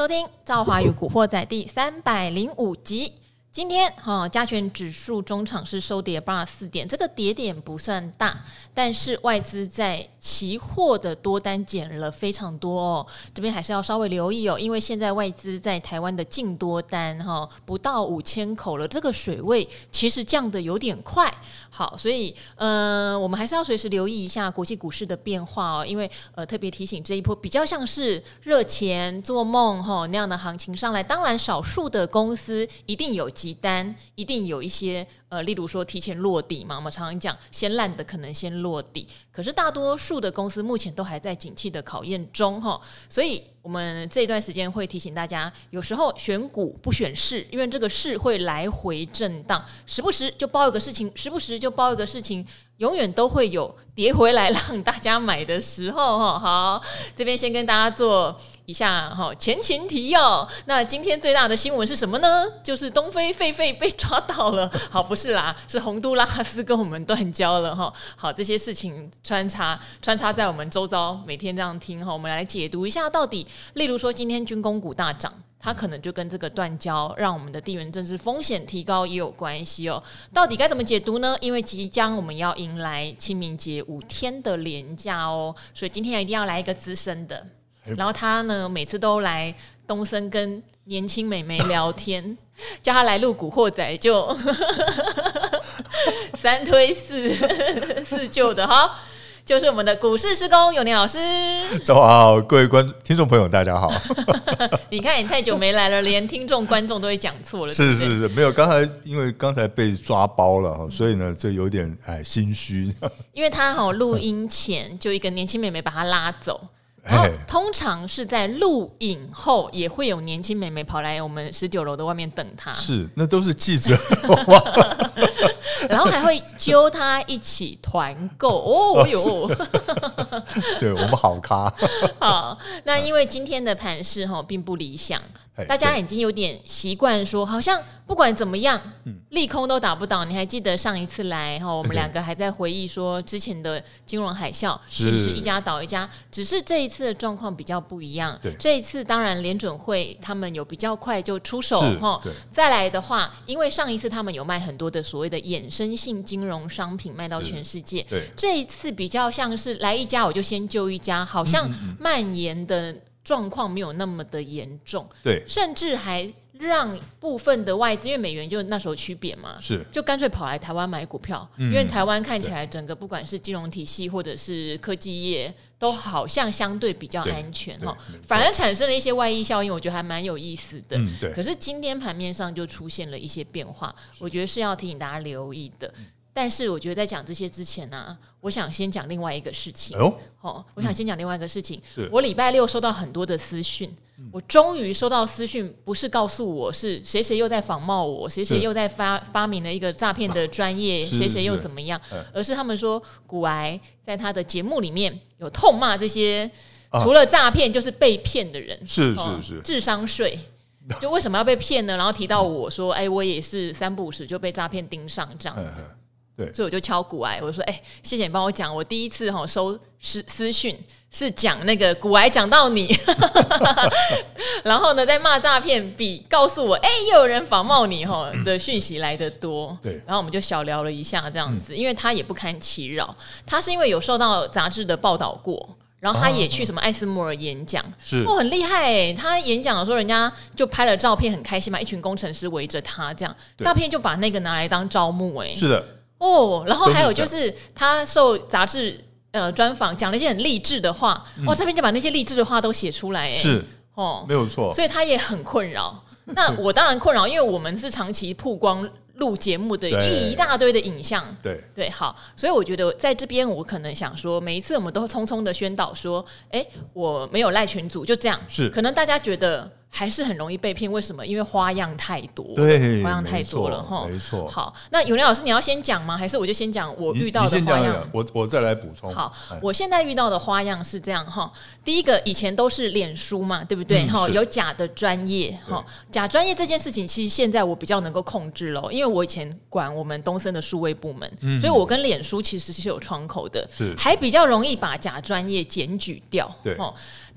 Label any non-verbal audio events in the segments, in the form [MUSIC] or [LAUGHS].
收听《赵华与古惑仔》第三百零五集。今天哈，加权指数中场是收跌八十四点，这个跌点不算大，但是外资在期货的多单减了非常多哦，这边还是要稍微留意哦，因为现在外资在台湾的净多单哈不到五千口了，这个水位其实降得有点快。好，所以呃，我们还是要随时留意一下国际股市的变化哦，因为呃，特别提醒这一波比较像是热钱做梦哈那样的行情上来，当然少数的公司一定有。急单一定有一些呃，例如说提前落地嘛，我们常常讲先烂的可能先落地，可是大多数的公司目前都还在景气的考验中哈，所以我们这一段时间会提醒大家，有时候选股不选市，因为这个市会来回震荡，时不时就包一个事情，时不时就包一个事情，永远都会有跌回来让大家买的时候哈。好，这边先跟大家做。一下哈，前情提要。那今天最大的新闻是什么呢？就是东非狒狒被抓到了。好，不是啦，是洪都拉斯跟我们断交了哈。好，这些事情穿插穿插在我们周遭，每天这样听哈。我们来解读一下，到底，例如说今天军工股大涨，它可能就跟这个断交让我们的地缘政治风险提高也有关系哦。到底该怎么解读呢？因为即将我们要迎来清明节五天的连假哦，所以今天一定要来一个资深的。然后他呢，每次都来东森跟年轻美眉聊天，[LAUGHS] 叫他来录古惑仔，就 [LAUGHS] 三推四 [LAUGHS] 四旧的哈，就是我们的股市施工永年老师。[LAUGHS] 早好，各位观听众朋友，大家好。[LAUGHS] 你看你太久没来了，连听众观众都会讲错了。是是是，没有，刚才因为刚才被抓包了，所以呢，这有点哎心虚。[LAUGHS] 因为他好录音前就一个年轻妹妹把他拉走。然后通常是在录影后，也会有年轻美眉跑来我们十九楼的外面等他。是，那都是记者。然后还会揪他一起团购哦哟。[LAUGHS] 对，我们好咖。[LAUGHS] 好，那因为今天的盘势哈并不理想。大家已经有点习惯说，好像不管怎么样，利空都打不倒。你还记得上一次来哈，我们两个还在回忆说之前的金融海啸，其实是一家倒一家，只是这一次的状况比较不一样。这一次当然联准会他们有比较快就出手哈。再来的话，因为上一次他们有卖很多的所谓的衍生性金融商品卖到全世界，这一次比较像是来一家我就先救一家，好像蔓延的。状况没有那么的严重，对，甚至还让部分的外资，因为美元就那时候区别嘛，是，就干脆跑来台湾买股票，嗯、因为台湾看起来整个不管是金融体系或者是科技业，都好像相对比较安全哈，反而产生了一些外溢效应，我觉得还蛮有意思的。嗯、可是今天盘面上就出现了一些变化，我觉得是要提醒大家留意的。但是我觉得在讲这些之前呢、啊，我想先讲另外一个事情。哦，哦，我想先讲另外一个事情。是。我礼拜六收到很多的私讯，我终于收到私讯，不是告诉我是谁谁又在仿冒我，谁谁又在发发明了一个诈骗的专业，谁谁又怎么样，而是他们说古癌在他的节目里面有痛骂这些除了诈骗就是被骗的人，是是是，智商税，就为什么要被骗呢？然后提到我说，哎，我也是三不五时就被诈骗盯上这样子。对，所以我就敲古癌，我说：“哎、欸，谢谢你帮我讲，我第一次哈收私私讯是讲那个古癌讲到你，[LAUGHS] 然后呢，在骂诈骗比告诉我哎、欸，又有人仿冒你哈的讯息来得多。对，然后我们就小聊了一下这样子，因为他也不堪其扰，他是因为有受到杂志的报道过，然后他也去什么艾斯摩尔演讲，是。哦，很厉害哎，他演讲的时候，人家就拍了照片，很开心嘛，一群工程师围着他这样，照片就把那个拿来当招募哎，是的。”哦，然后还有就是他受杂志呃专访，讲了一些很励志的话，嗯、哦，这边就把那些励志的话都写出来，哎，是哦，没有错，所以他也很困扰。[LAUGHS] 那我当然困扰，因为我们是长期曝光录节目的一大堆的影像，对。对，好，所以我觉得在这边我可能想说，每一次我们都匆匆的宣导说，哎，我没有赖群组，就这样，是，可能大家觉得。还是很容易被骗，为什么？因为花样太多，对，花样太多了哈。没错。好，那永林老师，你要先讲吗？还是我就先讲我遇到的花样？我我再来补充。好，我现在遇到的花样是这样哈。第一个，以前都是脸书嘛，对不对？哈，有假的专业哈，假专业这件事情，其实现在我比较能够控制了，因为我以前管我们东森的数位部门，所以我跟脸书其实是有窗口的，是还比较容易把假专业检举掉。对。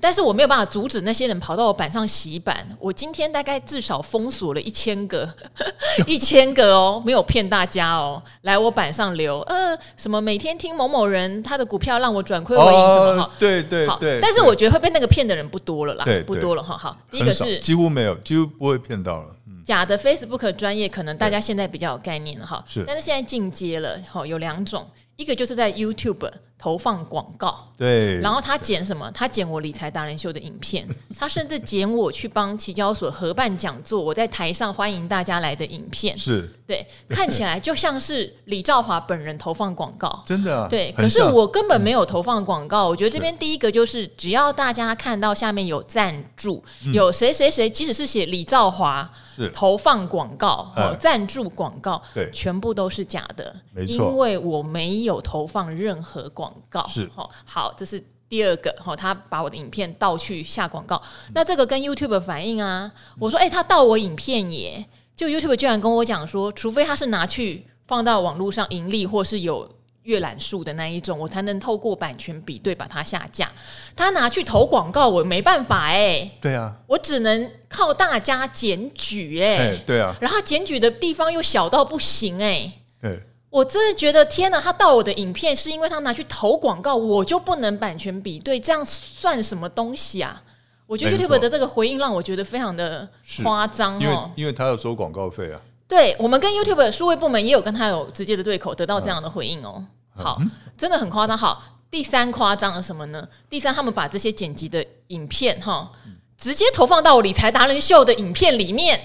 但是我没有办法阻止那些人跑到我板上洗版，我今天大概至少封锁了一千个，[LAUGHS] 一千个哦，没有骗大家哦，来我板上留，呃，什么每天听某某人他的股票让我转亏为盈什么哈，对对对，但是我觉得会被那个骗的人不多了啦，对，不多了哈。好，第一个是几乎没有，几乎不会骗到了。假的 Facebook 专业，可能大家现在比较有概念了哈，是，但是现在进阶了，哈，有两种。一个就是在 YouTube 投放广告，对，然后他剪什么？他剪我理财达人秀的影片，[LAUGHS] 他甚至剪我去帮期交所合办讲座，我在台上欢迎大家来的影片，是。对，看起来就像是李兆华本人投放广告，真的啊，对，可是我根本没有投放广告。我觉得这边第一个就是，只要大家看到下面有赞助，有谁谁谁，即使是写李兆华。是。投放广告哦，赞助广告，对，全部都是假的，没错，因为我没有投放任何广告。是哦，好，这是第二个哈，他把我的影片盗去下广告，那这个跟 YouTube 反映啊，我说哎，他盗我影片耶，就 YouTube 居然跟我讲说，除非他是拿去放到网络上盈利，或是有。阅览数的那一种，我才能透过版权比对把它下架。他拿去投广告，我没办法哎、欸。对啊，我只能靠大家检举哎、欸。对啊，然后检举的地方又小到不行哎、欸。对，我真的觉得天哪！他盗我的影片是因为他拿去投广告，我就不能版权比对，这样算什么东西啊？我觉得 YouTube 的这个回应让我觉得非常的夸张哦，因为因为他要收广告费啊。对，我们跟 YouTube 的数位部门也有跟他有直接的对口，得到这样的回应哦。好，真的很夸张。好，第三夸张了什么呢？第三，他们把这些剪辑的影片哈，直接投放到我理财达人秀的影片里面。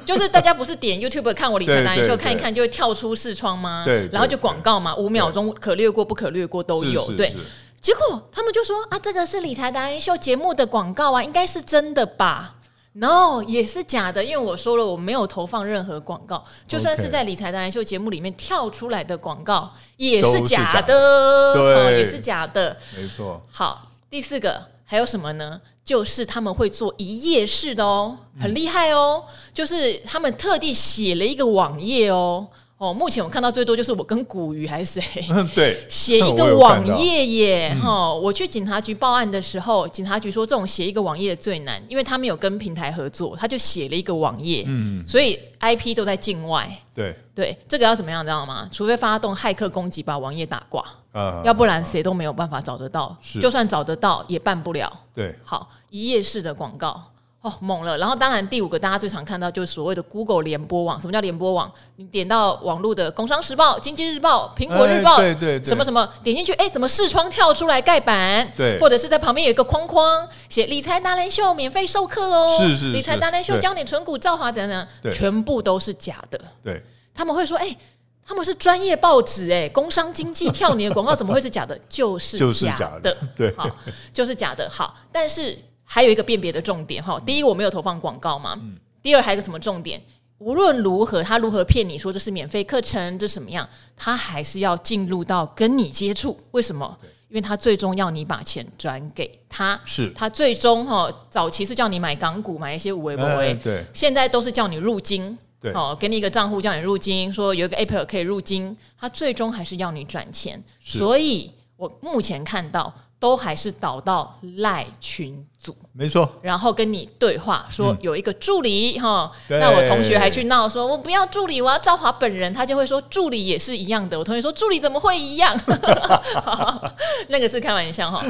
[LAUGHS] 就是大家不是点 YouTube 看我理财达人秀看一看就会跳出视窗吗？对，然后就广告嘛，五秒钟可略过不可略过都有。对，结果他们就说啊，这个是理财达人秀节目的广告啊，应该是真的吧？No，也是假的，因为我说了，我没有投放任何广告，就算是在理财达人秀节目里面跳出来的广告，也是假的，对、哦，也是假的，没错。好，第四个还有什么呢？就是他们会做一页式的哦，很厉害哦，就是他们特地写了一个网页哦。哦，目前我看到最多就是我跟古鱼还是谁，[LAUGHS] 对，[LAUGHS] 写一个网页耶。哈、嗯哦，我去警察局报案的时候，警察局说这种写一个网页最难，因为他没有跟平台合作，他就写了一个网页，嗯，所以 IP 都在境外。对对，这个要怎么样，知道吗？除非发动骇客攻击把网页打挂，啊，要不然谁都没有办法找得到，就算找得到也办不了。对，好，一页式的广告。哦，猛了！然后当然第五个大家最常看到就是所谓的 Google 联播网。什么叫联播网？你点到网络的《工商时报》《经济日报》《苹果日报》欸，对对对，什么什么，点进去，哎，怎么视窗跳出来盖板？对，或者是在旁边有一个框框写“理财达人秀”免费授课哦，是是，是，理财达人秀教你存股造华怎样怎样，全部都是假的。对，他们会说，哎，他们是专业报纸，哎，工商经济跳你的广告怎么会是假的？就是就是假的，[LAUGHS] 对，好，就是假的。好，但是。还有一个辨别的重点哈，第一我没有投放广告嘛，第二还有一个什么重点？无论如何，他如何骗你说这是免费课程，这什么样，他还是要进入到跟你接触。为什么？因为他最终要你把钱转给他，是。他最终哈，早期是叫你买港股，买一些五维博维，对，现在都是叫你入金，对，哦，给你一个账户叫你入金，说有一个 App 可以入金，他最终还是要你转钱，所以我目前看到。都还是导到赖群组，没错。然后跟你对话说有一个助理哈，那我同学还去闹说，我不要助理，我要赵华本人。他就会说助理也是一样的。我同学说助理怎么会一样？[LAUGHS] 那个是开玩笑哈。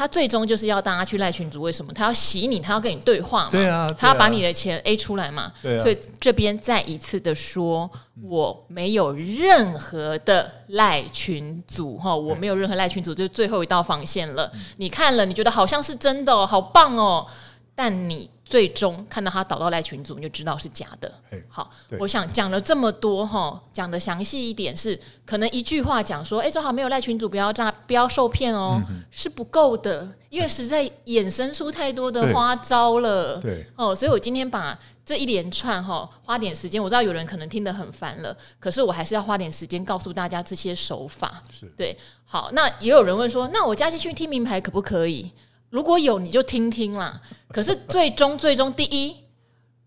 他最终就是要大家去赖群组，为什么？他要洗你，他要跟你对话嘛。对啊，他要把你的钱 A 出来嘛。对啊。所以这边再一次的说，我没有任何的赖群组哈，我没有任何赖群组，就是最后一道防线了。你看了，你觉得好像是真的哦，好棒哦，但你。最终看到他导到赖群组，你就知道是假的。好，我想讲了这么多哈，讲的详细一点是，可能一句话讲说，哎，正好没有赖群组，不要诈，不要受骗哦，嗯、是不够的，因为实在衍生出太多的花招了。对，哦，所以我今天把这一连串哈，花点时间，我知道有人可能听得很烦了，可是我还是要花点时间告诉大家这些手法。是对，好，那也有人问说，那我加进去听名牌可不可以？如果有你就听听啦，可是最终最终第一，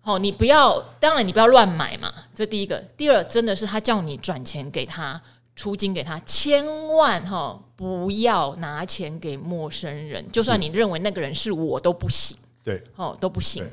哦，你不要，当然你不要乱买嘛，这第一个。第二，真的是他叫你转钱给他，出金给他，千万哈不要拿钱给陌生人，就算你认为那个人是我都不行。对，哦都不行。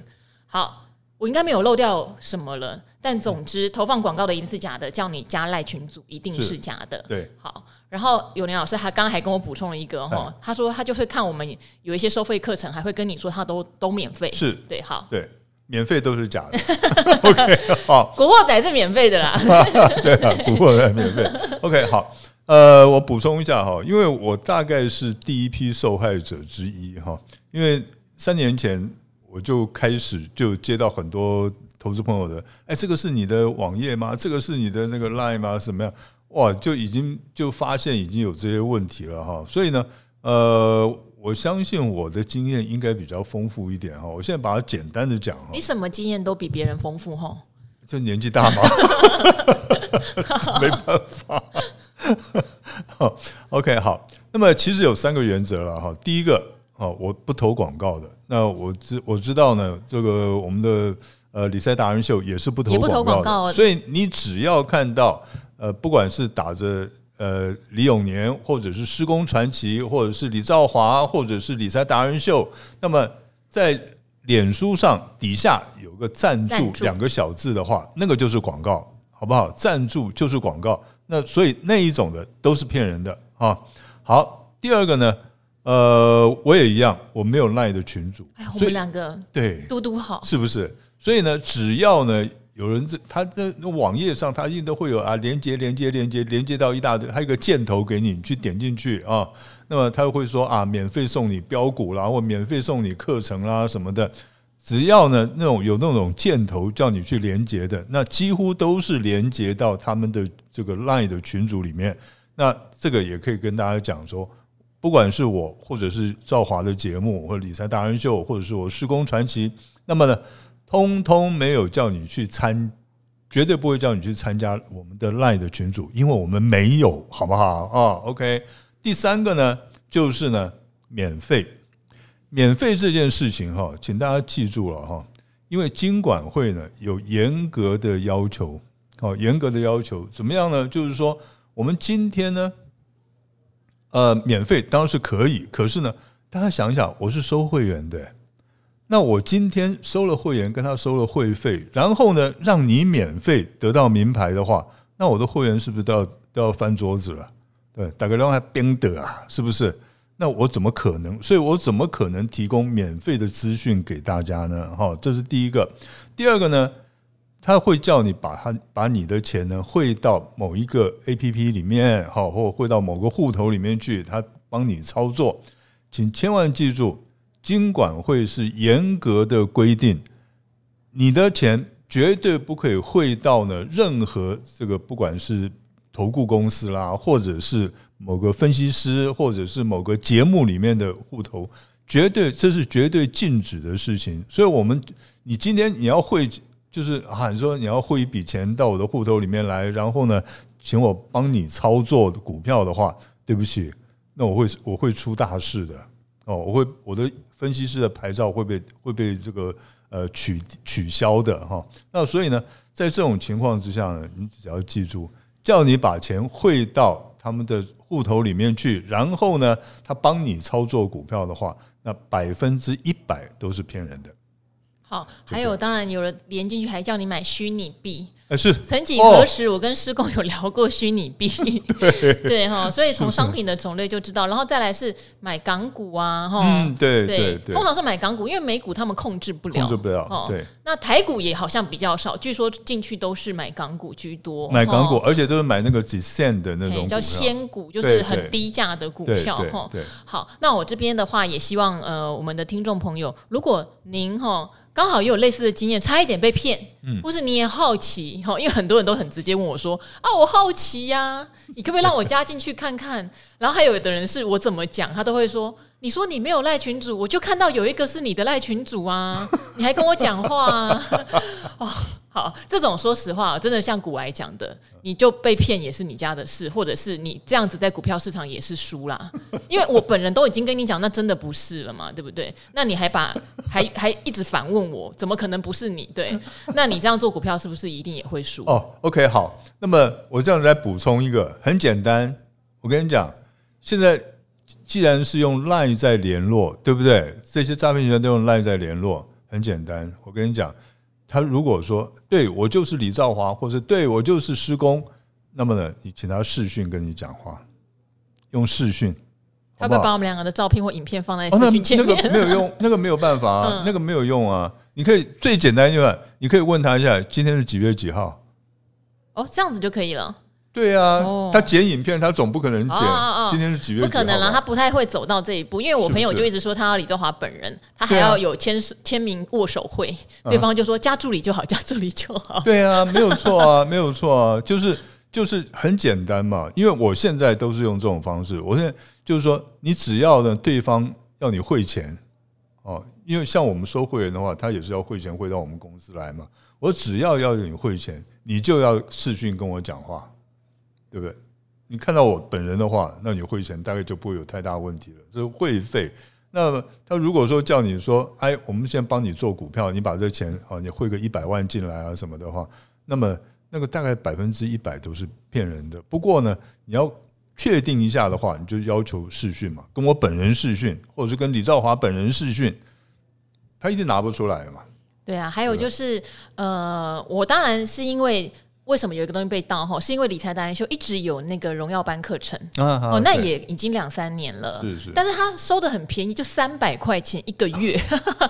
好，我应该没有漏掉什么了。但总之，投放广告的一定是假的，叫你加赖群组一定是假的。对，好。然后有林老师他刚刚还跟我补充了一个哈，他说他就会看我们有一些收费课程，还会跟你说他都都免费。是对，好，对，免费都是假的。[LAUGHS] OK，好，古惑仔是免费的啦。[LAUGHS] 对啊，古惑仔免费。OK，好，呃，我补充一下哈，因为我大概是第一批受害者之一哈，因为三年前我就开始就接到很多。投资朋友的，哎，这个是你的网页吗？这个是你的那个 Line 吗？什么样？哇，就已经就发现已经有这些问题了哈。所以呢，呃，我相信我的经验应该比较丰富一点哈。我现在把它简单的讲哈。你什么经验都比别人丰富哈？就年纪大嘛，没办法。[LAUGHS] OK，好。那么其实有三个原则了哈。第一个，哦，我不投广告的。那我知我知道呢，这个我们的。呃，理财达人秀也是不投广告的，所以你只要看到呃，不管是打着呃李永年，或者是施工传奇，或者是李兆华，或者是理财达人秀，那么在脸书上底下有个赞助两个小字的话，那个就是广告，好不好？赞助就是广告，那所以那一种的都是骗人的啊。好，第二个呢，呃，我也一样，我没有赖的群主，哎，我们两个对嘟嘟好，是不是？所以呢，只要呢有人这他在网页上，他一定都会有啊，连接连接连接连接到一大堆，他有一个箭头给你，你去点进去啊，那么他会说啊，免费送你标股啦，或免费送你课程啦什么的。只要呢那种有那种箭头叫你去连接的，那几乎都是连接到他们的这个 Line 的群组里面。那这个也可以跟大家讲说，不管是我或者是赵华的节目，或者理财达人秀，或者是我施工传奇，那么呢。通通没有叫你去参，绝对不会叫你去参加我们的 Line 的群组，因为我们没有，好不好啊？OK。第三个呢，就是呢，免费，免费这件事情哈，请大家记住了哈，因为金管会呢有严格的要求，哦，严格的要求怎么样呢？就是说，我们今天呢，呃，免费当然是可以，可是呢，大家想想，我是收会员的。那我今天收了会员，跟他收了会费，然后呢，让你免费得到名牌的话，那我的会员是不是都要都要翻桌子了？对，打个电话还编的啊，是不是？那我怎么可能？所以我怎么可能提供免费的资讯给大家呢？哈，这是第一个。第二个呢，他会叫你把他把你的钱呢汇到某一个 APP 里面，好，或汇到某个户头里面去，他帮你操作，请千万记住。金管会是严格的规定，你的钱绝对不可以汇到呢任何这个不管是投顾公司啦，或者是某个分析师，或者是某个节目里面的户头，绝对这是绝对禁止的事情。所以，我们你今天你要汇，就是喊说你要汇一笔钱到我的户头里面来，然后呢，请我帮你操作股票的话，对不起，那我会我会出大事的哦，我会我的。分析师的牌照会被会被这个呃取取消的哈，那所以呢，在这种情况之下呢，你只要记住，叫你把钱汇到他们的户头里面去，然后呢，他帮你操作股票的话，那百分之一百都是骗人的。好，还有当然有人连进去还叫你买虚拟币。是，曾几何时，我跟施工有聊过虚拟币，对。[LAUGHS] 对哈，所以从商品的种类就知道，然后再来是买港股啊，哈，嗯，对对对，通常是买港股，因为美股他们控制不了，控制不了，对。那台股也好像比较少，据说进去都是买港股居多，买港股，而且都是买那个几 cent 的那种叫仙股，就是很低价的股票，哈。好，那我这边的话也希望呃，我们的听众朋友，如果您哈。刚好也有类似的经验，差一点被骗，或是你也好奇哈，因为很多人都很直接问我说啊，我好奇呀、啊，你可不可以让我加进去看看？然后还有的人是我怎么讲，他都会说，你说你没有赖群主，我就看到有一个是你的赖群主啊，[LAUGHS] 你还跟我讲话啊，哦。好，这种说实话，真的像古来讲的，你就被骗也是你家的事，或者是你这样子在股票市场也是输啦。因为我本人都已经跟你讲，那真的不是了嘛，对不对？那你还把还还一直反问我，怎么可能不是你？对，那你这样做股票是不是一定也会输？哦，OK，好，那么我这样子来补充一个，很简单，我跟你讲，现在既然是用 Line 在联络，对不对？这些诈骗集团都用 Line 在联络，很简单。我跟你讲，他如果说对我就是李兆华，或者对我就是施工，那么呢，你请他视讯跟你讲话，用视讯。要不要把我们两个的照片或影片放在视讯前面？哦，那个没有用，那个没有办法啊，[LAUGHS] 那个没有用啊。你可以最简单就是，你可以问他一下，今天是几月几号？哦，这样子就可以了。对啊，他剪影片，他总不可能剪。今天是几月？不可能了，他不太会走到这一步。因为我朋友就一直说他要李兆华本人，他还要有签签名握手会。对方就说加助理就好，加助理就好。对啊，[LAUGHS] 没有错啊，没有错啊，就是就是很简单嘛。因为我现在都是用这种方式，我现在。就是说，你只要呢，对方要你汇钱哦，因为像我们收会员的话，他也是要汇钱汇到我们公司来嘛。我只要要你汇钱，你就要视讯跟我讲话，对不对？你看到我本人的话，那你汇钱大概就不会有太大问题了。这是会费。那他如果说叫你说，哎，我们现在帮你做股票，你把这钱啊，你汇个一百万进来啊什么的话，那么那个大概百分之一百都是骗人的。不过呢，你要。确定一下的话，你就要求试训嘛，跟我本人试训，或者是跟李兆华本人试训，他一定拿不出来嘛。对啊，还有就是，呃，我当然是因为。为什么有一个东西被盗？哈，是因为理财达人秀一直有那个荣耀班课程哦，那也已经两三年了。是是，但是他收的很便宜，就三百块钱一个月。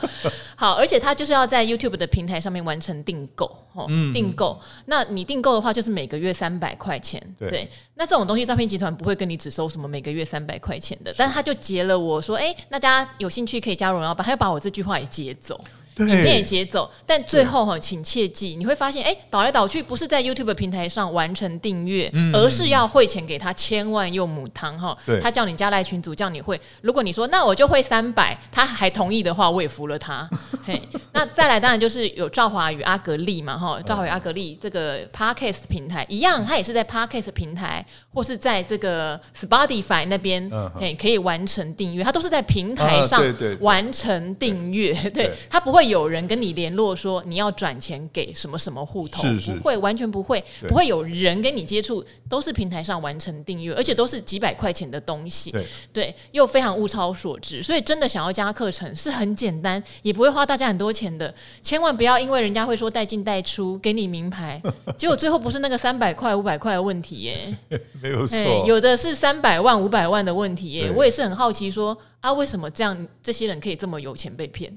[LAUGHS] 好，而且他就是要在 YouTube 的平台上面完成订购，哦，订购。那你订购的话，就是每个月三百块钱。对，那这种东西，诈骗集团不会跟你只收什么每个月三百块钱的，但是他就截了我说，哎，大家有兴趣可以加入荣耀班，他要把我这句话也截走。影片也截走，但最后哈，请切记，你会发现，哎，倒来倒去不是在 YouTube 平台上完成订阅，而是要汇钱给他，千万用母汤哈。他叫你加赖群组，叫你汇。如果你说那我就汇三百，他还同意的话，我也服了他。[LAUGHS] 嘿，那再来当然就是有赵华与阿格力嘛哈，赵华与阿格力这个 Podcast 平台一样，他也是在 Podcast 平台或是在这个 Spotify 那边，嘿，可以完成订阅，他都是在平台上完成订阅，对他不会。有人跟你联络说你要转钱给什么什么户头，是是。不会，完全不会，不会有人跟你接触，都是平台上完成订阅，而且都是几百块钱的东西，对，对，又非常物超所值，所以真的想要加课程是很简单，也不会花大家很多钱的，千万不要因为人家会说带进带出，给你名牌，[LAUGHS] 结果最后不是那个三百块五百块的问题耶，没有错，有的是三百万五百万的问题耶，对。我也是很好奇说啊，为什么这样这些人可以这么有钱被骗？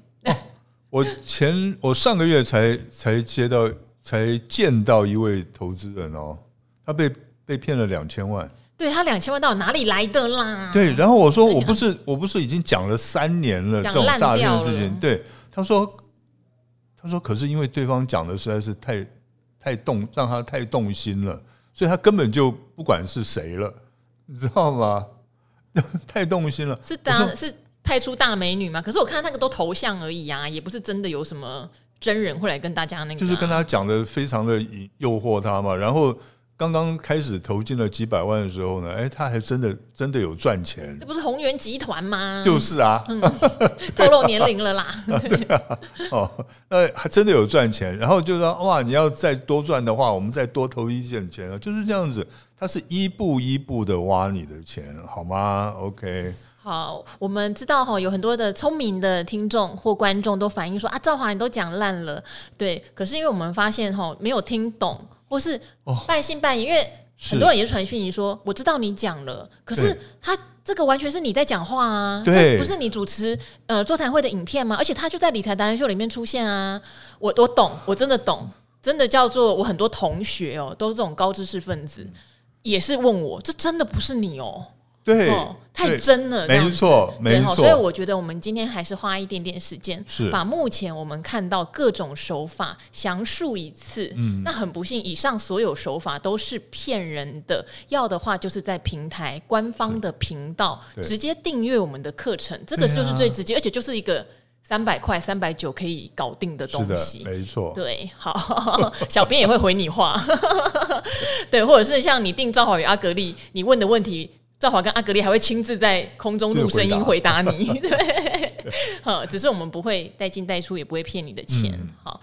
我前我上个月才才接到才见到一位投资人哦，他被被骗了两千万。对，他两千万到哪里来的啦？对，然后我说我不是我不是已经讲了三年了这种诈骗的事情。对，他说他说可是因为对方讲的实在是太太动让他太动心了，所以他根本就不管是谁了，你知道吗？[LAUGHS] 太动心了，是的，是。派出大美女嘛？可是我看那个都头像而已啊，也不是真的有什么真人会来跟大家那个、啊。就是跟他讲的非常的诱惑他嘛。然后刚刚开始投进了几百万的时候呢，哎，他还真的真的有赚钱。这不是宏源集团吗？就是啊，嗯、透露年龄了啦。对啊，哦，那还真的有赚钱。然后就说哇，你要再多赚的话，我们再多投一点钱啊，就是这样子。他是一步一步的挖你的钱，好吗？OK。好，我们知道哈，有很多的聪明的听众或观众都反映说啊，赵华你都讲烂了，对。可是因为我们发现哈，没有听懂，或是半信半疑，因为很多人也是传讯息说，我知道你讲了，可是他这个完全是你在讲话啊，这不是你主持呃座谈会的影片吗？而且他就在理财达人秀里面出现啊，我我懂，我真的懂，真的叫做我很多同学哦，都是这种高知识分子，也是问我，这真的不是你哦。对、哦，太真了，没错，没错。所以我觉得我们今天还是花一点点时间，是把目前我们看到各种手法详述一次。嗯，那很不幸，以上所有手法都是骗人的。要的话，就是在平台官方的频道直接订阅我们的课程，这个就是最直接，而且就是一个三百块、三百九可以搞定的东西。没错，对，好，[LAUGHS] 小编也会回你话。[LAUGHS] 对，或者是像你订兆华与阿格力，你问的问题。兆华跟阿格丽还会亲自在空中录声音回答。你，[LAUGHS] 对，好，只是我们不会带进带出，也不会骗你的钱，好，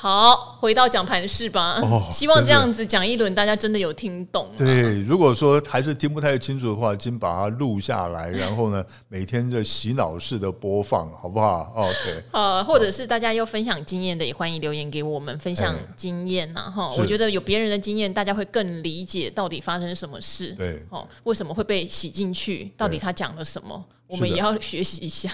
好，回到讲盘式吧。哦，[LAUGHS] 希望这样子讲一轮，大家真的有听懂。对，如果说还是听不太清楚的话，请把它录下来，然后呢，每天的洗脑式的播放，好不好？[LAUGHS] OK。呃，或者是大家要分享经验的，也欢迎留言给我们分享经验呐。哈，我觉得有别人的经验，大家会更理解到底发生什么事。对，哦，为什么会被洗进去？到底他讲了什么？我们也要学习一下。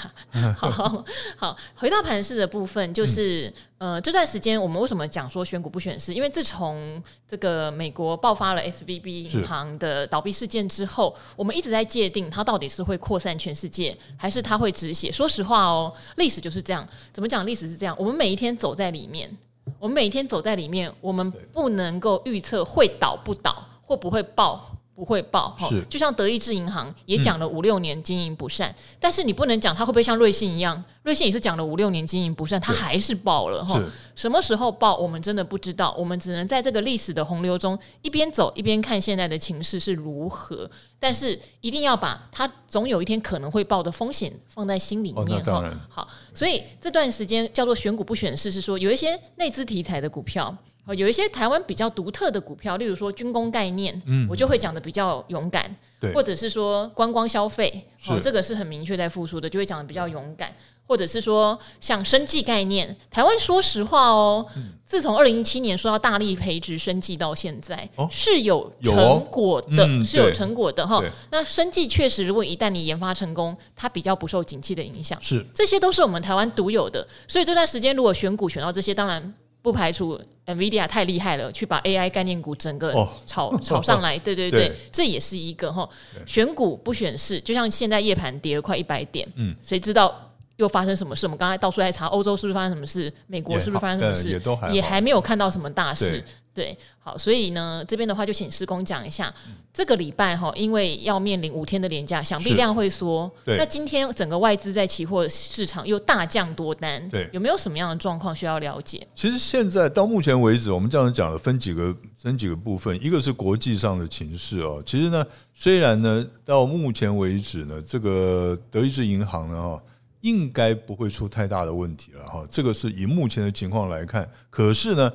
好 [LAUGHS] 好，好，回到盘市的部分，就是、嗯、呃，这段时间我们为什么讲说选股不选市？因为自从这个美国爆发了 SVB 银行的倒闭事件之后，我们一直在界定它到底是会扩散全世界，还是它会止血。说实话哦，历史就是这样。怎么讲？历史是这样，我们每一天走在里面，我们每一天走在里面，我们不能够预测会倒不倒，会不会爆。不会报，是就像德意志银行也讲了五六年经营不善，嗯、但是你不能讲它会不会像瑞信一样，瑞信也是讲了五六年经营不善，它还是报了哈。什么时候报，我们真的不知道，我们只能在这个历史的洪流中一边走一边看现在的情势是如何，但是一定要把它总有一天可能会报的风险放在心里面哈、哦。好，所以这段时间叫做选股不选市，是说有一些内资题材的股票。哦，有一些台湾比较独特的股票，例如说军工概念，嗯，我就会讲的比较勇敢，对，或者是说观光消费，哦，这个是很明确在复苏的，就会讲的比较勇敢，或者是说像生计概念，台湾说实话哦，嗯、自从二零一七年说要大力培植生计到现在，哦、是有成果的，嗯、是有成果的哈。那生计确实，如果一旦你研发成功，它比较不受景气的影响，是这些都是我们台湾独有的，所以这段时间如果选股选到这些，当然。不排除 NVIDIA 太厉害了，去把 AI 概念股整个炒、哦、[LAUGHS] 炒上来，对对对，对这也是一个哈。选股不选市，就像现在夜盘跌了快一百点，嗯，谁知道又发生什么事？我们刚才到处在查，欧洲是不是发生什么事？美国是不是发生什么事？也，也，还也还没有看到什么大事。对，好，所以呢，这边的话就请施工讲一下，嗯、这个礼拜哈，因为要面临五天的连假，想必量会缩。对，那今天整个外资在期货市场又大降多单，对，有没有什么样的状况需要了解？其实现在到目前为止，我们这样讲了，分几个分几个部分，一个是国际上的情势哦。其实呢，虽然呢，到目前为止呢，这个德意志银行呢，哈，应该不会出太大的问题了哈。这个是以目前的情况来看，可是呢。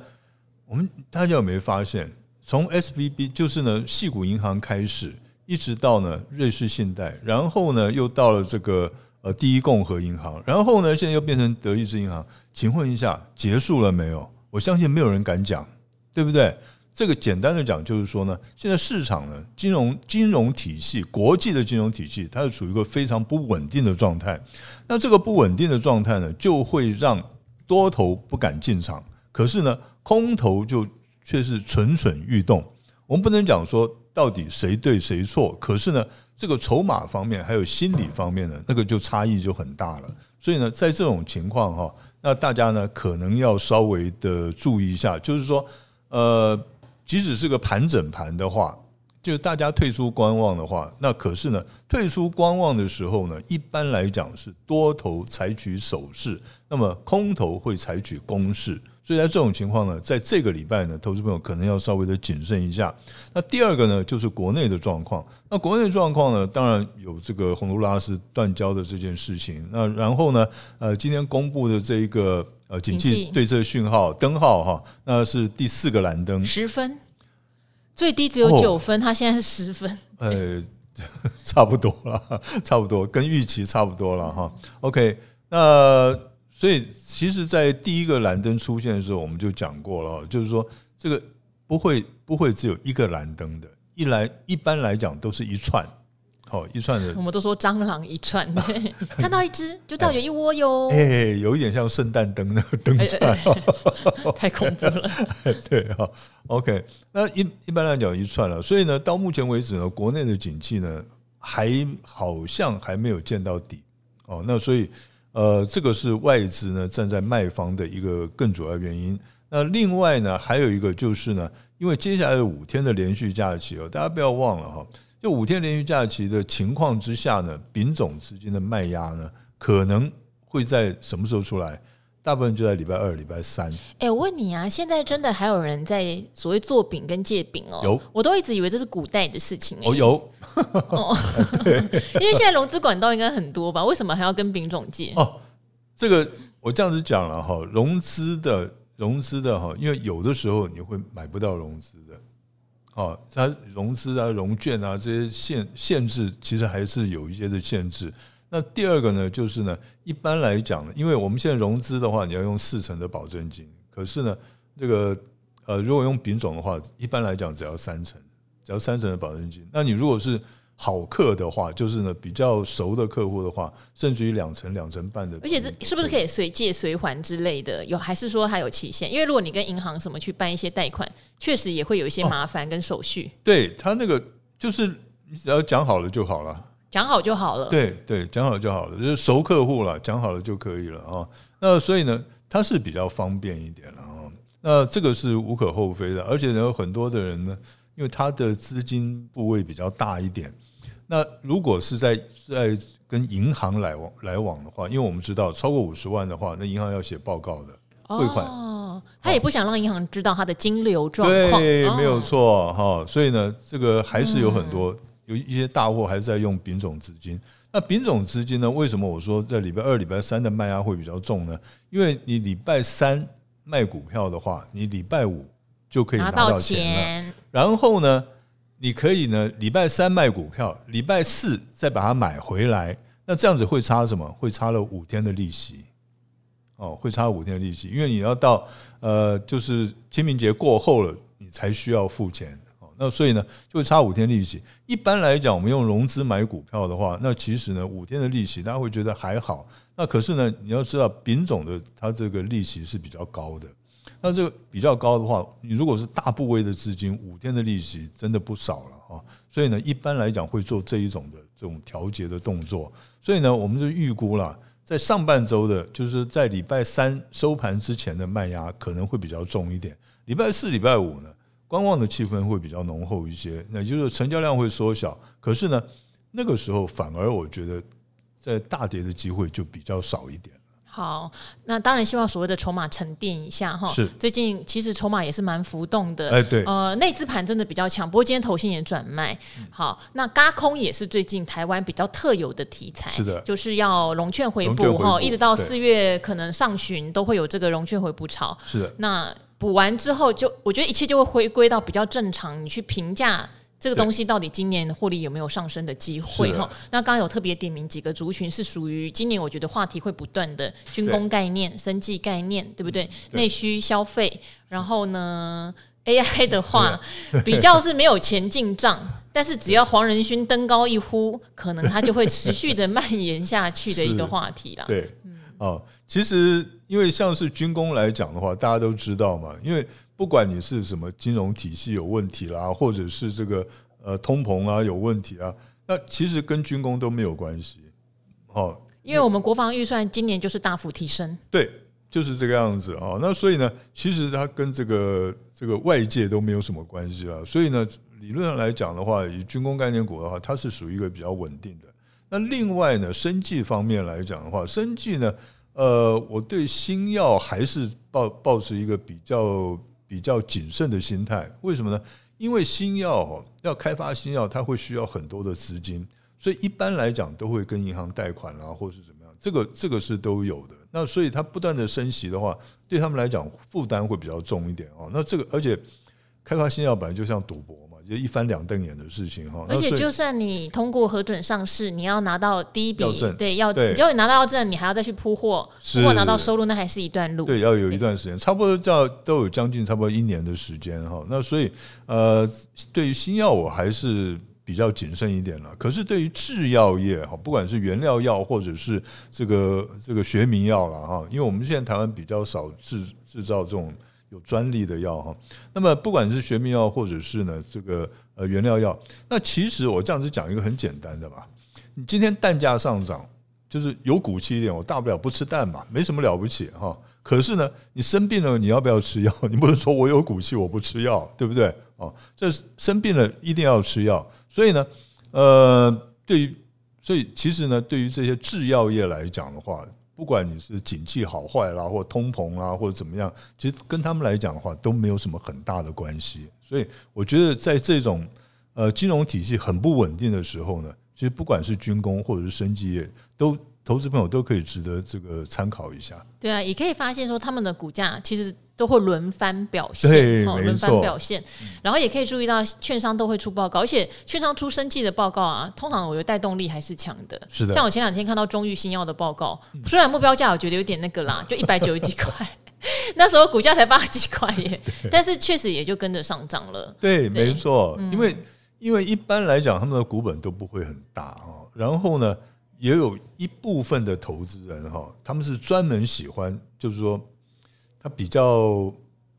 我们大家有没有发现，从 SVB 就是呢，矽谷银行开始，一直到呢瑞士信贷，然后呢又到了这个呃第一共和银行，然后呢现在又变成德意志银行。请问一下，结束了没有？我相信没有人敢讲，对不对？这个简单的讲就是说呢，现在市场呢金融金融体系，国际的金融体系，它是处于一个非常不稳定的状态。那这个不稳定的状态呢，就会让多头不敢进场。可是呢，空头就却是蠢蠢欲动。我们不能讲说到底谁对谁错，可是呢，这个筹码方面还有心理方面呢，那个就差异就很大了。所以呢，在这种情况哈，那大家呢可能要稍微的注意一下，就是说，呃，即使是个盘整盘的话，就大家退出观望的话，那可是呢，退出观望的时候呢，一般来讲是多头采取守势，那么空头会采取攻势。所以在这种情况呢，在这个礼拜呢，投资朋友可能要稍微的谨慎一下。那第二个呢，就是国内的状况。那国内状况呢，当然有这个洪都拉斯断交的这件事情。那然后呢，呃，今天公布的这一个呃，景气对策讯号灯号哈，那是第四个蓝灯，十分，最低只有九分，它现在是十分。呃，[LAUGHS] 差不多了，差不多跟预期差不多了哈。OK，那。所以，其实，在第一个蓝灯出现的时候，我们就讲过了，就是说，这个不会不会只有一个蓝灯的，一来一般来讲都是一串，哦，一串的。我们都说蟑螂一串，[LAUGHS] 看到一只就知道有一窝哟。哎，有一点像圣诞灯那个灯串，[LAUGHS] 太恐怖了。对啊，OK，那一一般来讲一串了，所以呢，到目前为止呢，国内的景气呢，还好像还没有见到底哦，那所以。呃，这个是外资呢站在卖方的一个更主要原因。那另外呢，还有一个就是呢，因为接下来的五天的连续假期哦，大家不要忘了哈，就五天连续假期的情况之下呢，丙种资金的卖压呢，可能会在什么时候出来？大部分就在礼拜二、礼拜三。哎，我问你啊，现在真的还有人在所谓做饼跟借饼哦？有，我都一直以为这是古代的事情。哦，有。哦，对，[LAUGHS] 因为现在融资管道应该很多吧？为什么还要跟饼种借？哦，这个我这样子讲了哈，融资的融资的哈，因为有的时候你会买不到融资的，哦，它融资啊、融券啊这些限限制，其实还是有一些的限制。那第二个呢，就是呢，一般来讲呢，因为我们现在融资的话，你要用四成的保证金，可是呢，这个呃，如果用丙种的话，一般来讲只要三成，只要三成的保证金。那你如果是好客的话，就是呢比较熟的客户的话，甚至于两成、两成半的，而且这是不是可以随借随还之类的？有还是说还有期限？因为如果你跟银行什么去办一些贷款，确实也会有一些麻烦跟手续。哦、对他那个就是你只要讲好了就好了，讲好就好了。对对，讲好就好了，就是熟客户了，讲好了就可以了啊。那所以呢，它是比较方便一点了啊。那这个是无可厚非的，而且呢，有很多的人呢，因为他的资金部位比较大一点。那如果是在在跟银行来往来往的话，因为我们知道超过五十万的话，那银行要写报告的汇款哦，他也不想让银行知道他的金流状况，对，没有错哈。所以呢，这个还是有很多有一些大货还是在用丙种资金。那丙种资金呢，为什么我说在礼拜二、礼拜三的卖压会比较重呢？因为你礼拜三卖股票的话，你礼拜五就可以拿到钱了，然后呢？你可以呢，礼拜三卖股票，礼拜四再把它买回来，那这样子会差什么？会差了五天的利息，哦，会差五天的利息，因为你要到呃，就是清明节过后了，你才需要付钱，哦，那所以呢，就会差五天利息。一般来讲，我们用融资买股票的话，那其实呢，五天的利息大家会觉得还好，那可是呢，你要知道，丙种的它这个利息是比较高的。那这个比较高的话，你如果是大部位的资金，五天的利息真的不少了啊。所以呢，一般来讲会做这一种的这种调节的动作。所以呢，我们就预估了，在上半周的，就是在礼拜三收盘之前的卖压可能会比较重一点。礼拜四、礼拜五呢，观望的气氛会比较浓厚一些，那就是成交量会缩小。可是呢，那个时候反而我觉得在大跌的机会就比较少一点。好，那当然希望所谓的筹码沉淀一下哈。是，最近其实筹码也是蛮浮动的。哎，对，呃，内资盘真的比较强，不过今天投信也转卖。好，那嘎空也是最近台湾比较特有的题材。是的，就是要融券回补哈，一直到四月可能上旬都会有这个融券回补潮。是的，那补完之后就，我觉得一切就会回归到比较正常，你去评价。这个东西到底今年获利有没有上升的机会？哈，那刚刚有特别点名几个族群是属于今年我觉得话题会不断的军工概念、生计概念，对不对？内需消费，然后呢，[LAUGHS] AI 的话比较是没有前进账，[LAUGHS] 但是只要黄仁勋登高一呼，可能它就会持续的蔓延下去的一个话题啦。对，哦，其实因为像是军工来讲的话，大家都知道嘛，因为。不管你是什么金融体系有问题啦，或者是这个呃通膨啊有问题啊，那其实跟军工都没有关系，哦，因为我们国防预算今年就是大幅提升，对，就是这个样子啊。那所以呢，其实它跟这个这个外界都没有什么关系了。所以呢，理论上来讲的话，以军工概念股的话，它是属于一个比较稳定的。那另外呢，生计方面来讲的话，生计呢，呃，我对新药还是抱抱持一个比较。比较谨慎的心态，为什么呢？因为新药要开发新药，它会需要很多的资金，所以一般来讲都会跟银行贷款啦，或是怎么样，这个这个是都有的。那所以它不断的升息的话，对他们来讲负担会比较重一点哦。那这个而且开发新药本来就像赌博。就一翻两瞪眼的事情哈，而且就算你通过核准上市，你要拿到第一笔对要对，你就拿到证，你还要再去铺货，铺货拿到收入，那还是一段路。对，要有一段时间，差不多叫都有将近差不多一年的时间哈。那所以呃，对于新药我还是比较谨慎一点了。可是对于制药业哈，不管是原料药或者是这个这个学名药了哈，因为我们现在台湾比较少制制造这种。有专利的药哈，那么不管是学名药或者是呢这个呃原料药，那其实我这样子讲一个很简单的吧，你今天蛋价上涨，就是有骨气一点，我大不了不吃蛋嘛，没什么了不起哈。可是呢，你生病了，你要不要吃药？[LAUGHS] 你不能说我有骨气我不吃药，对不对？哦，这生病了一定要吃药。所以呢，呃，对于所以其实呢，对于这些制药业来讲的话。不管你是景气好坏啦，或通膨啦，或者怎么样，其实跟他们来讲的话都没有什么很大的关系。所以我觉得在这种呃金融体系很不稳定的时候呢，其实不管是军工或者是生技业，都投资朋友都可以值得这个参考一下。对啊，也可以发现说他们的股价其实。都会轮番表现，对，哦，轮番表现。然后也可以注意到，券商都会出报告，而且券商出生计的报告啊，通常我觉得带动力还是强的。是的，像我前两天看到中裕新药的报告，虽然目标价我觉得有点那个啦，[LAUGHS] 就一百九十几块，[LAUGHS] 那时候股价才八十几块耶，[LAUGHS] 但是确实也就跟着上涨了。对，对没错，嗯、因为因为一般来讲，他们的股本都不会很大哈，然后呢，也有一部分的投资人哈，他们是专门喜欢，就是说。他比较，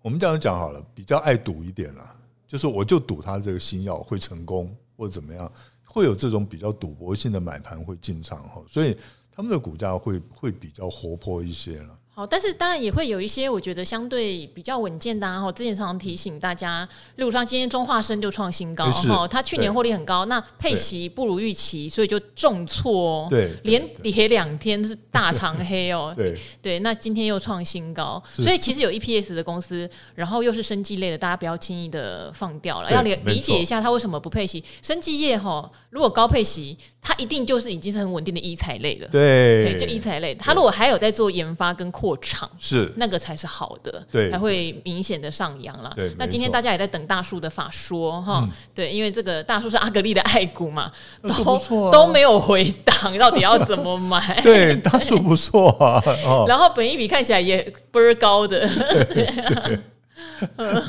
我们这样讲好了，比较爱赌一点啦，就是我就赌他这个新药会成功或者怎么样，会有这种比较赌博性的买盘会进场哈，所以他们的股价会会比较活泼一些了。好，但是当然也会有一些我觉得相对比较稳健的哈。之前常常提醒大家，例如像今天中化生就创新高哈，它去年获利很高，那配息不如预期，所以就重挫，对，连跌两天是大长黑哦。[LAUGHS] 对对，那今天又创新高，所以其实有 EPS 的公司，然后又是生技类的，大家不要轻易的放掉了，要理理解一下它为什么不配息。生技业哈，如果高配息，它一定就是已经是很稳定的医材类了。对，就医材类，它如果还有在做研发跟扩厂是那个才是好的，对，才会明显的上扬了。对，那今天大家也在等大树的法说哈，对，因为这个大树是阿格力的爱股嘛，[LAUGHS] 都都没有回档，[LAUGHS] 到底要怎么买？对，大树不错啊，[LAUGHS] 然后本一比看起来也倍儿高的，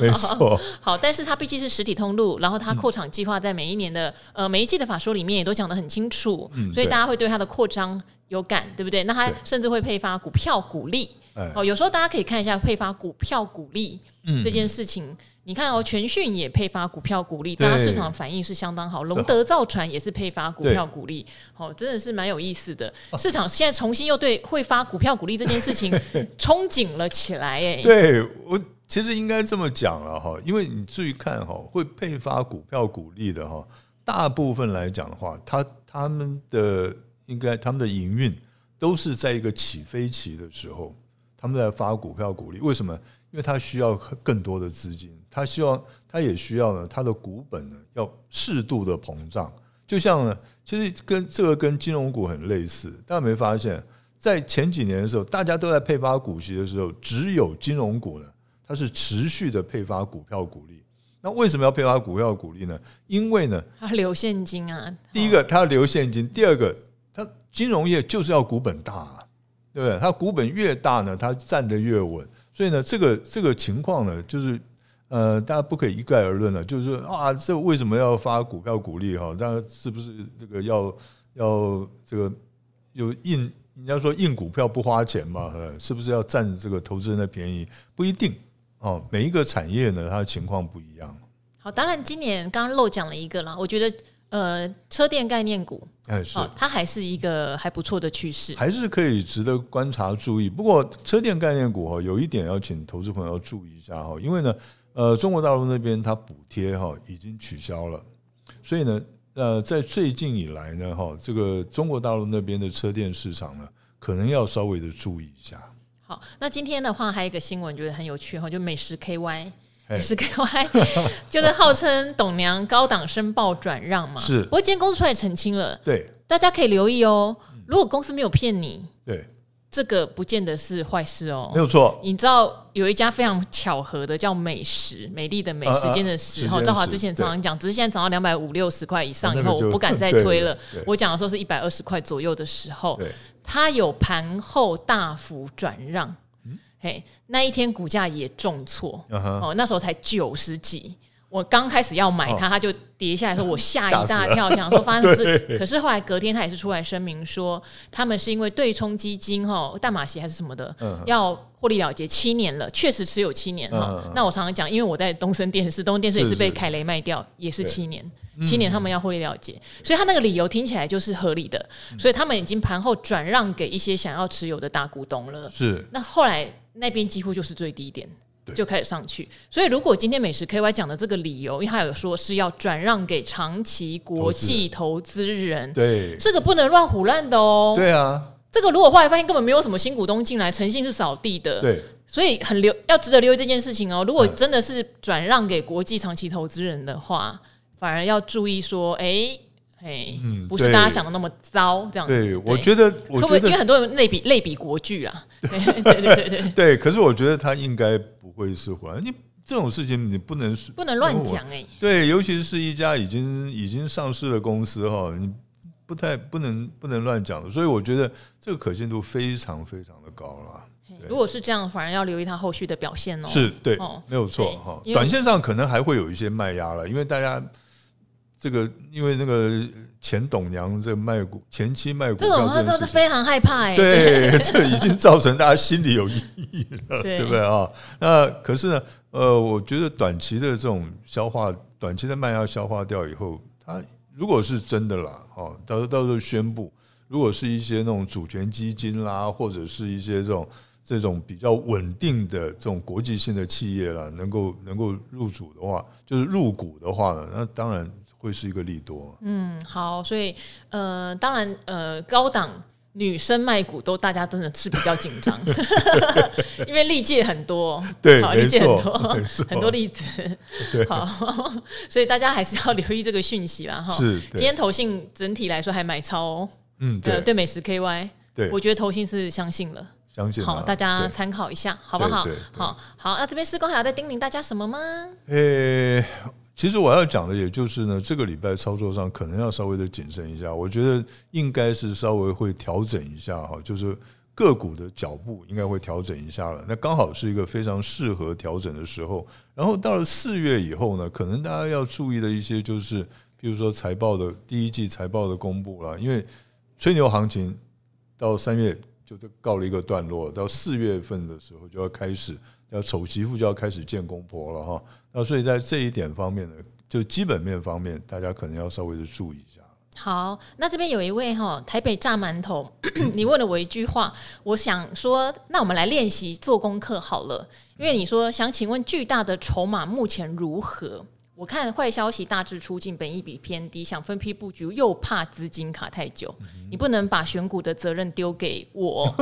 没错。好，但是它毕竟是实体通路，然后它扩厂计划在每一年的呃每一季的法说里面也都讲得很清楚，所以大家会对它的扩张。有感对不对？那他甚至会配发股票股利哦。有时候大家可以看一下配发股票股利这件事情。你看哦，全讯也配发股票股利，大家市场反应是相当好。龙德造船也是配发股票股利，哦，真的是蛮有意思的。市场现在重新又对会发股票股利这件事情憧憬了起来。哎，[LAUGHS] 对我其实应该这么讲了哈，因为你注意看哈，会配发股票股利的哈，大部分来讲的话，他他们的。应该他们的营运都是在一个起飞期的时候，他们在发股票股利。为什么？因为他需要更多的资金，他希望他也需要呢，他的股本呢要适度的膨胀。就像呢，其实跟这个跟金融股很类似。大家没发现，在前几年的时候，大家都在配发股息的时候，只有金融股呢，它是持续的配发股票股利。那为什么要配发股票股利呢？因为呢，它留现金啊。第一个，它要留现金；第二个。金融业就是要股本大，对不对？它股本越大呢，它站得越稳。所以呢，这个这个情况呢，就是呃，大家不可以一概而论了。就是说啊，这为什么要发股票股利哈？这样是不是这个要要这个有印？人家说印股票不花钱嘛，是不是要占这个投资人的便宜？不一定哦。每一个产业呢，它的情况不一样。好，当然今年刚刚漏讲了一个啦，我觉得。呃，车电概念股，哎，是它还是一个还不错的趋势，还是可以值得观察注意。不过，车电概念股哈，有一点要请投资朋友要注意一下哈，因为呢，呃，中国大陆那边它补贴哈已经取消了，所以呢，呃，在最近以来呢，哈，这个中国大陆那边的车电市场呢，可能要稍微的注意一下。好，那今天的话还有一个新闻，觉得很有趣哈，就美食 KY。也是 KY，就是号称董娘高档申报转让嘛。是，不过今天公司出来澄清了。对，大家可以留意哦。如果公司没有骗你，对，这个不见得是坏事哦。没有错。你知道有一家非常巧合的叫美食，美丽的美，食间的时。哈，赵华之前常常讲，只是现在涨到两百五六十块以上以后，我不敢再推了。我讲的时候是一百二十块左右的时候，它有盘后大幅转让。嘿，那一天股价也重挫，uh huh. 哦，那时候才九十几。我刚开始要买它，它就跌下来，说我吓一大跳，想说发生什么事。可是后来隔天，他也是出来声明说，他们是因为对冲基金哈，淡马锡还是什么的，uh. 要获利了结七年了，确实持有七年哈。Uh. 那我常常讲，因为我在东森电视，东森电视也是被凯雷卖掉，也是七年，七年他们要获利了结，所以他那个理由听起来就是合理的，所以他们已经盘后转让给一些想要持有的大股东了。是，那后来。那边几乎就是最低点，就开始上去。所以如果今天美食 KY 讲的这个理由，因为他有说是要转让给长期国际投资人，对，这个不能乱胡乱的哦。对啊，这个如果后来发现根本没有什么新股东进来，诚信是扫地的。对，所以很留要值得留意这件事情哦。如果真的是转让给国际长期投资人的话，反而要注意说，哎。哎，嗯，不是大家想的那么糟，这样子。对，我觉得，我觉得因为很多人类比类比国剧啊？对对对对对。[LAUGHS] 对，可是我觉得他应该不会是回来。你这种事情你不能不能乱讲哎。对，尤其是一家已经已经上市的公司哈，你不太不能不能乱讲的。所以我觉得这个可信度非常非常的高了。如果是这样，反而要留意它后续的表现哦。是对，哦、没有错哈。短线上可能还会有一些卖压了，因为大家这个因为那个前董娘这个卖股前期卖股票这种他都是非常害怕哎。对，[LAUGHS] 这已经造成大家心里有阴影了，[LAUGHS] 对，对不对啊？那可是呢，呃，我觉得短期的这种消化，短期的卖压消化掉以后，它如果是真的啦，哦，到时候到时候宣布，如果是一些那种主权基金啦，或者是一些这种。这种比较稳定的这种国际性的企业啦，能够能够入主的话，就是入股的话呢，那当然会是一个利多。嗯，好，所以呃，当然呃，高档女生卖股都大家真的是比较紧张，[LAUGHS] 因为历届很多，对，历届很多很多例子，对，好，所以大家还是要留意这个讯息啦。哈。是，今天投信整体来说还买超哦，嗯，对，对美食 KY，对，我觉得投信是相信了。相信好，大家参考一下，好不好？好好，那这边施工还要再叮咛大家什么吗？呃、欸，其实我要讲的，也就是呢，这个礼拜操作上可能要稍微的谨慎一下。我觉得应该是稍微会调整一下哈，就是个股的脚步应该会调整一下了。那刚好是一个非常适合调整的时候。然后到了四月以后呢，可能大家要注意的一些就是，比如说财报的第一季财报的公布了，因为吹牛行情到三月。就告了一个段落，到四月份的时候就要开始，要丑媳妇就要开始见公婆了哈。那所以在这一点方面呢，就基本面方面，大家可能要稍微的注意一下。好，那这边有一位哈，台北炸馒头，[COUGHS] 你问了我一句话，我想说，那我们来练习做功课好了，因为你说想请问巨大的筹码目前如何？我看坏消息大致出尽，本益比偏低，想分批布局，又怕资金卡太久。你不能把选股的责任丢给我。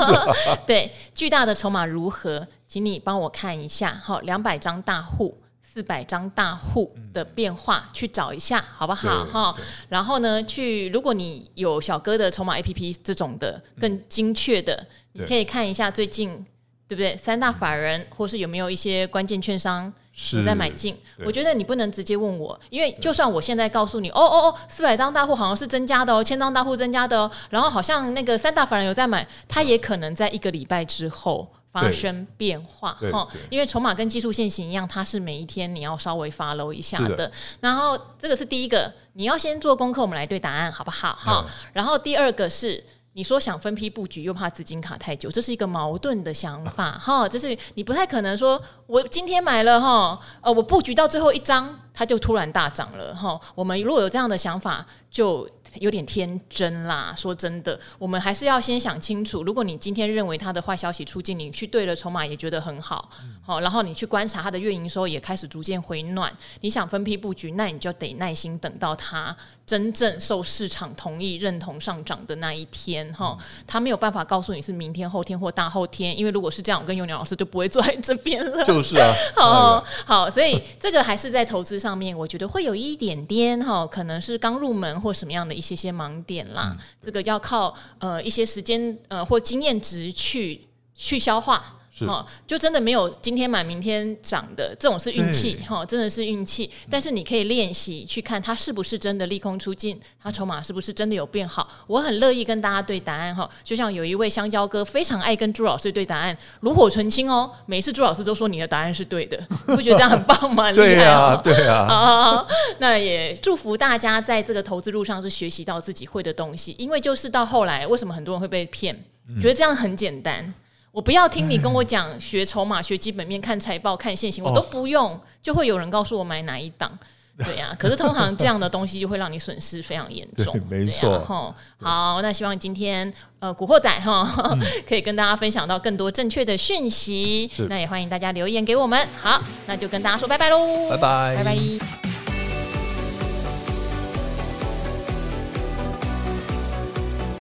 [LAUGHS] 对，巨大的筹码如何？请你帮我看一下，好，两百张大户、四百张大户的变化，去找一下，好不好？哈，然后呢，去如果你有小哥的筹码 APP 这种的更精确的，你可以看一下最近。对不对？三大法人，或是有没有一些关键券商是在买进？我觉得你不能直接问我，因为就算我现在告诉你，哦哦哦，四百张大户好像是增加的哦，千张大户增加的哦，然后好像那个三大法人有在买，它也可能在一个礼拜之后发生变化哈。因为筹码跟技术线型一样，它是每一天你要稍微 follow 一下的。的然后这个是第一个，你要先做功课，我们来对答案好不好？哈、嗯。然后第二个是。你说想分批布局，又怕资金卡太久，这是一个矛盾的想法 [LAUGHS] 哈。这是你不太可能说，我今天买了哈，呃，我布局到最后一张，它就突然大涨了哈。我们如果有这样的想法，就。有点天真啦，说真的，我们还是要先想清楚。如果你今天认为它的坏消息出尽，你去对了筹码也觉得很好，好、嗯，然后你去观察它的月营收也开始逐渐回暖，你想分批布局，那你就得耐心等到它真正受市场同意认同上涨的那一天哈。他没有办法告诉你是明天、后天或大后天，因为如果是这样，我跟尤鸟老师就不会坐在这边了。就是啊，[LAUGHS] 好好，所以这个还是在投资上面，我觉得会有一点点哈，可能是刚入门或什么样的。一些些盲点啦，嗯、这个要靠呃一些时间呃或经验值去去消化。哦，就真的没有今天买明天涨的这种是运气哈，真的是运气。但是你可以练习去看它是不是真的利空出尽，它筹码是不是真的有变好。我很乐意跟大家对答案哈，就像有一位香蕉哥非常爱跟朱老师对答案，炉火纯青哦。每次朱老师都说你的答案是对的，[LAUGHS] 你不觉得这样很棒吗？对呀啊，对啊。[LAUGHS] 好好好，那也祝福大家在这个投资路上是学习到自己会的东西，因为就是到后来为什么很多人会被骗，觉得这样很简单。我不要听你跟我讲学筹码、学基本面、看财报、看现行，我都不用，就会有人告诉我买哪一档，[LAUGHS] 对呀、啊。可是通常这样的东西就会让你损失非常严重，没错。哈，好，那希望今天呃古惑仔哈 [LAUGHS] 可以跟大家分享到更多正确的讯息，那也欢迎大家留言给我们。好，那就跟大家说拜拜喽，拜拜，拜拜。